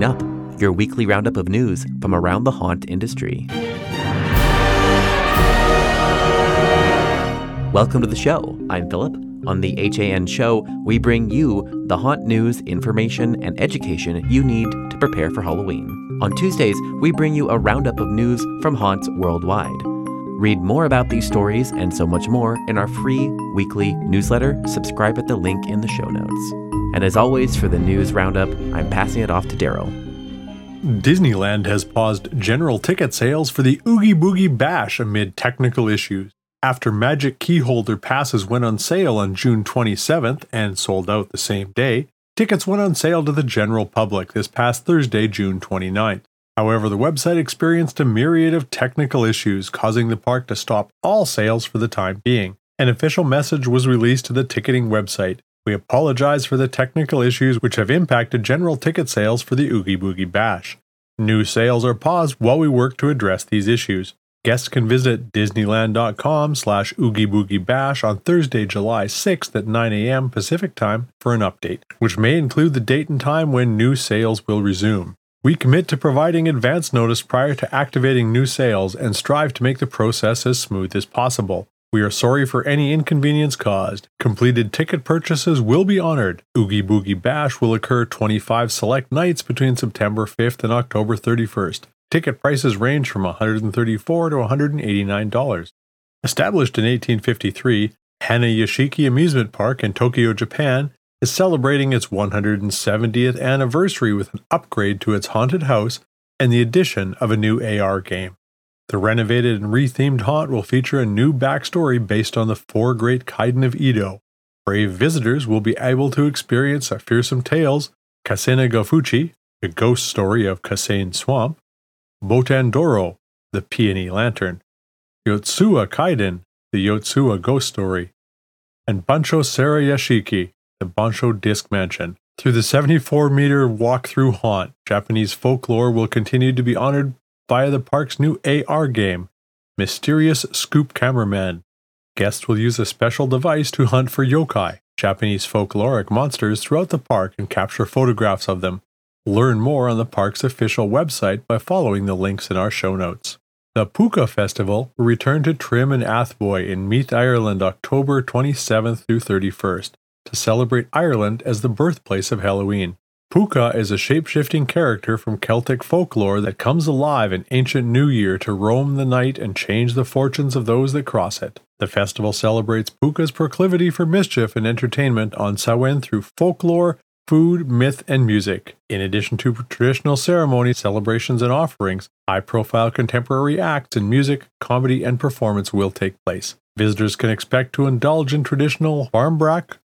Coming up, your weekly roundup of news from around the haunt industry. Welcome to the show. I'm Philip. On the HAN show, we bring you the haunt news, information, and education you need to prepare for Halloween. On Tuesdays, we bring you a roundup of news from haunts worldwide. Read more about these stories and so much more in our free weekly newsletter. Subscribe at the link in the show notes. And as always, for the news roundup, I'm passing it off to Daryl. Disneyland has paused general ticket sales for the Oogie Boogie Bash amid technical issues. After Magic Keyholder passes went on sale on June 27th and sold out the same day, tickets went on sale to the general public this past Thursday, June 29th. However, the website experienced a myriad of technical issues, causing the park to stop all sales for the time being. An official message was released to the ticketing website. We apologize for the technical issues which have impacted general ticket sales for the Oogie Boogie Bash. New sales are paused while we work to address these issues. Guests can visit disneyland.com slash oogie boogie bash on Thursday, July 6th at 9 a.m. Pacific Time for an update, which may include the date and time when new sales will resume. We commit to providing advance notice prior to activating new sales and strive to make the process as smooth as possible. We are sorry for any inconvenience caused. Completed ticket purchases will be honored. Oogie Boogie Bash will occur 25 select nights between September 5th and October 31st. Ticket prices range from 134 to $189. Established in 1853, Hanayashiki Amusement Park in Tokyo, Japan, is celebrating its 170th anniversary with an upgrade to its haunted house and the addition of a new AR game. The renovated and rethemed haunt will feature a new backstory based on the four great Kaidan of Edo. Brave visitors will be able to experience the fearsome tales Kasena Gofuchi, the ghost story of Kasane Swamp, Botandoro, the Peony Lantern, Yotsuya Kaidan, the Yotsuya Ghost Story, and Bancho Sara Yashiki, the Bancho Disc Mansion. Through the 74 meter walk-through haunt, Japanese folklore will continue to be honored via the park's new AR game, Mysterious Scoop Cameraman. Guests will use a special device to hunt for yokai, Japanese folkloric monsters throughout the park and capture photographs of them. Learn more on the park's official website by following the links in our show notes. The Púca Festival will return to Trim and Athboy in Meath, Ireland, October 27th through 31st to celebrate Ireland as the birthplace of Halloween. Púca is a shape-shifting character from Celtic folklore that comes alive in ancient New Year to roam the night and change the fortunes of those that cross it. The festival celebrates Púca's proclivity for mischief and entertainment on Samhain through folklore, food, myth, and music. In addition to traditional ceremonies, celebrations, and offerings, high profile contemporary acts in music, comedy, and performance will take place. Visitors can expect to indulge in traditional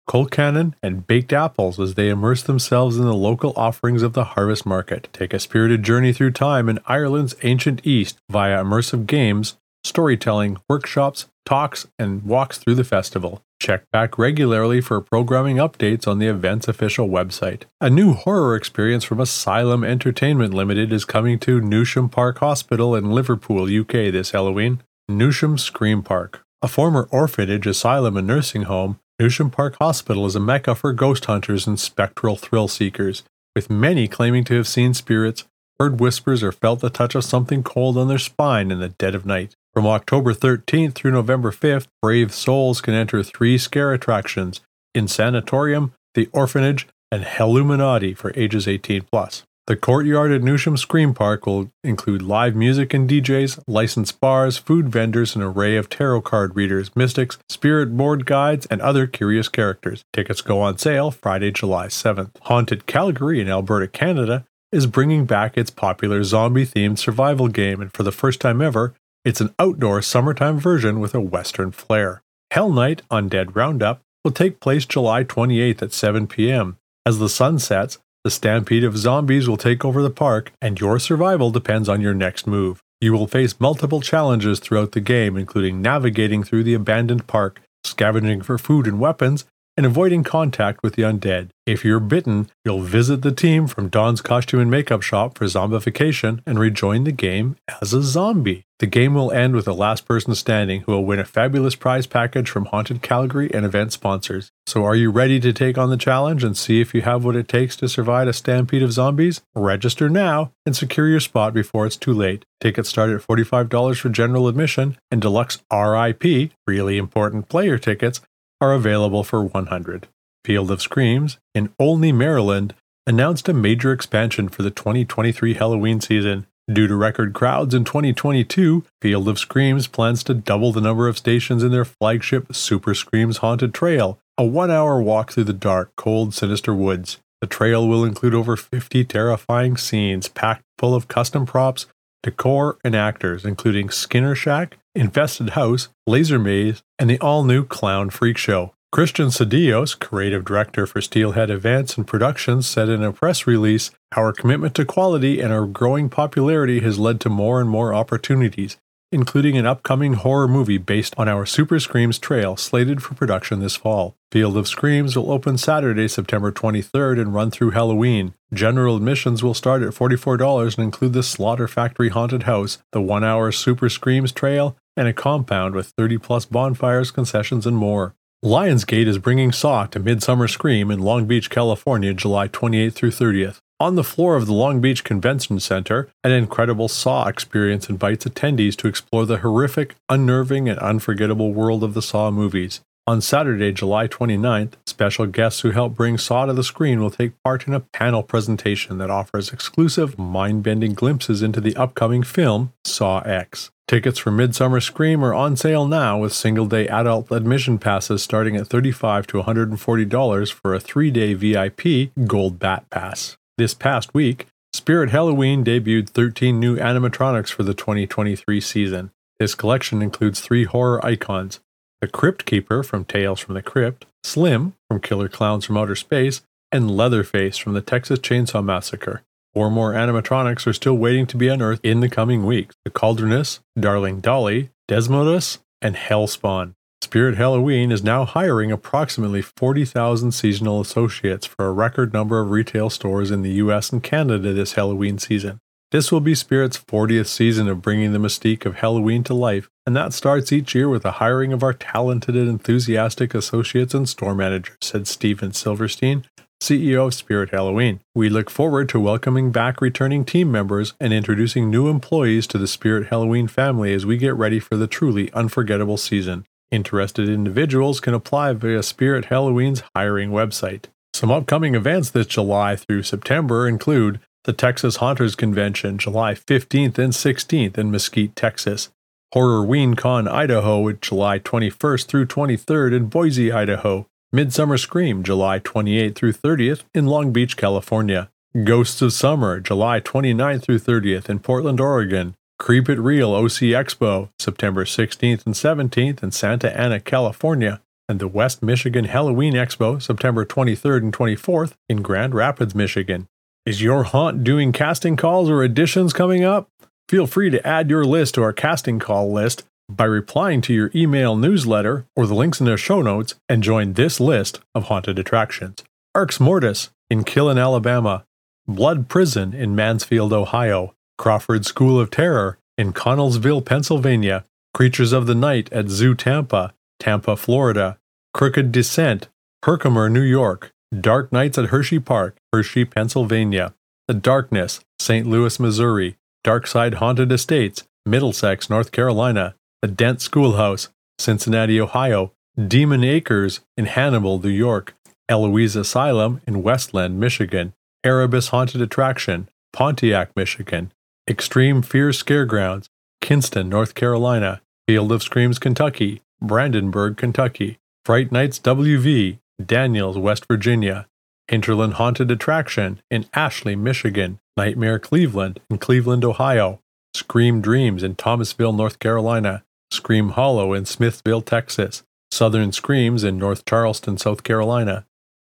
barmbrack, colcannon, and baked apples as they immerse themselves in the local offerings of the harvest market. Take a spirited journey through time in Ireland's ancient East via immersive games, storytelling, workshops, talks, and walks through the festival. Check back regularly for programming updates on the event's official website. A new horror experience from Asylum Entertainment Limited is coming to Newsham Park Hospital in Liverpool, UK this Halloween. Newsham Scream Park. A former orphanage, asylum, and nursing home, Newsham Park Hospital is a mecca for ghost hunters and spectral thrill seekers, with many claiming to have seen spirits, heard whispers, or felt the touch of something cold on their spine in the dead of night. From October 13th through November 5th, brave souls can enter three scare attractions Insanatorium, The Orphanage, and Helluminati for ages 18 plus. The courtyard at Newsham Scream Park will include live music and DJs, licensed bars, food vendors, an array of tarot card readers, mystics, spirit board guides, and other curious characters. Tickets go on sale Friday, July 7th. Haunted Calgary in Alberta, Canada is bringing back its popular zombie themed survival game, and for the first time ever, it's an outdoor summertime version with a western flair. Hell Night Undead Roundup will take place July 28th at 7 p.m. As the sun sets, the stampede of zombies will take over the park, and your survival depends on your next move. You will face multiple challenges throughout the game, including navigating through the abandoned park, scavenging for food and weapons, and avoiding contact with the undead. If you're bitten, you'll visit the team from Don's Costume and Makeup Shop for zombification and rejoin the game as a zombie. The game will end with the last person standing who will win a fabulous prize package from Haunted Calgary and event sponsors. So, are you ready to take on the challenge and see if you have what it takes to survive a stampede of zombies? Register now and secure your spot before it's too late. Tickets start at $45 for general admission, and deluxe RIP, really important player tickets, are available for 100. Field of Screams in Olney, Maryland, announced a major expansion for the 2023 Halloween season. Due to record crowds in 2022, Field of Screams plans to double the number of stations in their flagship Super Screams Haunted Trail, a one hour walk through the dark, cold, sinister woods. The trail will include over 50 terrifying scenes packed full of custom props, decor, and actors, including Skinner Shack, Infested House, Laser Maze, and the all new Clown Freak Show. Christian Cedillos, creative director for Steelhead Events and Productions, said in a press release Our commitment to quality and our growing popularity has led to more and more opportunities, including an upcoming horror movie based on our Super Screams trail slated for production this fall. Field of Screams will open Saturday, September 23rd and run through Halloween. General admissions will start at $44 and include the Slaughter Factory Haunted House, the one hour Super Screams trail, and a compound with 30 plus bonfires, concessions, and more. Lionsgate is bringing Saw to Midsummer Scream in Long Beach, California, July 28th through 30th. On the floor of the Long Beach Convention Center, an incredible Saw experience invites attendees to explore the horrific, unnerving, and unforgettable world of the Saw movies. On Saturday, July 29th, special guests who help bring Saw to the screen will take part in a panel presentation that offers exclusive, mind bending glimpses into the upcoming film, Saw X. Tickets for Midsummer Scream are on sale now with single day adult admission passes starting at 35 to $140 for a three day VIP Gold Bat Pass. This past week, Spirit Halloween debuted 13 new animatronics for the 2023 season. This collection includes three horror icons the Crypt Keeper from Tales from the Crypt, Slim from Killer Clowns from Outer Space, and Leatherface from the Texas Chainsaw Massacre. Four more animatronics are still waiting to be unearthed in the coming weeks the Cauldroness, Darling Dolly, Desmodus, and Hellspawn. Spirit Halloween is now hiring approximately 40,000 seasonal associates for a record number of retail stores in the US and Canada this Halloween season. This will be Spirit's 40th season of bringing the mystique of Halloween to life, and that starts each year with the hiring of our talented and enthusiastic associates and store managers, said Steven Silverstein, CEO of Spirit Halloween. We look forward to welcoming back returning team members and introducing new employees to the Spirit Halloween family as we get ready for the truly unforgettable season. Interested individuals can apply via Spirit Halloween's hiring website. Some upcoming events this July through September include the Texas Haunters Convention, July 15th and 16th in Mesquite, Texas. Horrorween Con Idaho, July 21st through 23rd in Boise, Idaho. Midsummer Scream, July 28th through 30th in Long Beach, California. Ghosts of Summer, July 29th through 30th in Portland, Oregon. Creep It Real OC Expo, September 16th and 17th in Santa Ana, California. And the West Michigan Halloween Expo, September 23rd and 24th in Grand Rapids, Michigan. Is your haunt doing casting calls or auditions coming up? Feel free to add your list to our casting call list by replying to your email newsletter or the links in their show notes and join this list of haunted attractions. Arx Mortis in Killen, Alabama, Blood Prison in Mansfield, Ohio, Crawford School of Terror in Connellsville, Pennsylvania, Creatures of the Night at Zoo Tampa, Tampa, Florida, Crooked Descent, Herkimer, New York, Dark Nights at Hershey Park, Hershey, Pennsylvania, The Darkness, St. Louis, Missouri, Darkside Haunted Estates, Middlesex, North Carolina, the Dent Schoolhouse, Cincinnati, Ohio, Demon Acres in Hannibal, New York, Eloise Asylum in Westland, Michigan, Erebus Haunted Attraction, Pontiac, Michigan, Extreme Fear Scaregrounds, Kinston, North Carolina, Field of Screams, Kentucky, Brandenburg, Kentucky, Fright Nights WV, Daniels, West Virginia, Hinterland Haunted Attraction in Ashley, Michigan, Nightmare Cleveland in Cleveland, Ohio, Scream Dreams in Thomasville, North Carolina, Scream Hollow in Smithville, Texas, Southern Screams in North Charleston, South Carolina,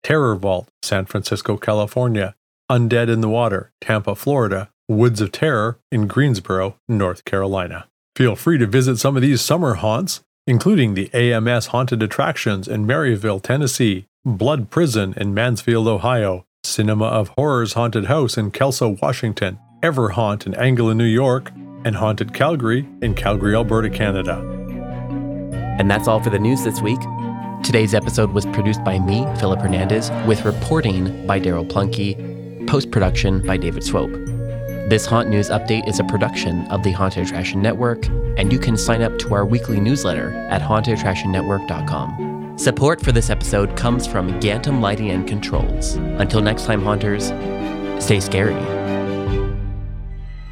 Terror Vault, San Francisco, California, Undead in the Water, Tampa, Florida, Woods of Terror in Greensboro, North Carolina. Feel free to visit some of these summer haunts, including the AMS Haunted Attractions in Maryville, Tennessee, Blood Prison in Mansfield, Ohio, Cinema of Horrors Haunted House in Kelso, Washington, Everhaunt in Angola, New York, and Haunted Calgary in Calgary, Alberta, Canada. And that's all for the news this week. Today's episode was produced by me, Philip Hernandez, with reporting by Daryl Plunkey, post production by David Swope. This Haunt News Update is a production of the Haunted Attraction Network, and you can sign up to our weekly newsletter at hauntedattractionnetwork.com. Support for this episode comes from Gantom Lighting and Controls. Until next time, Haunters, stay scary.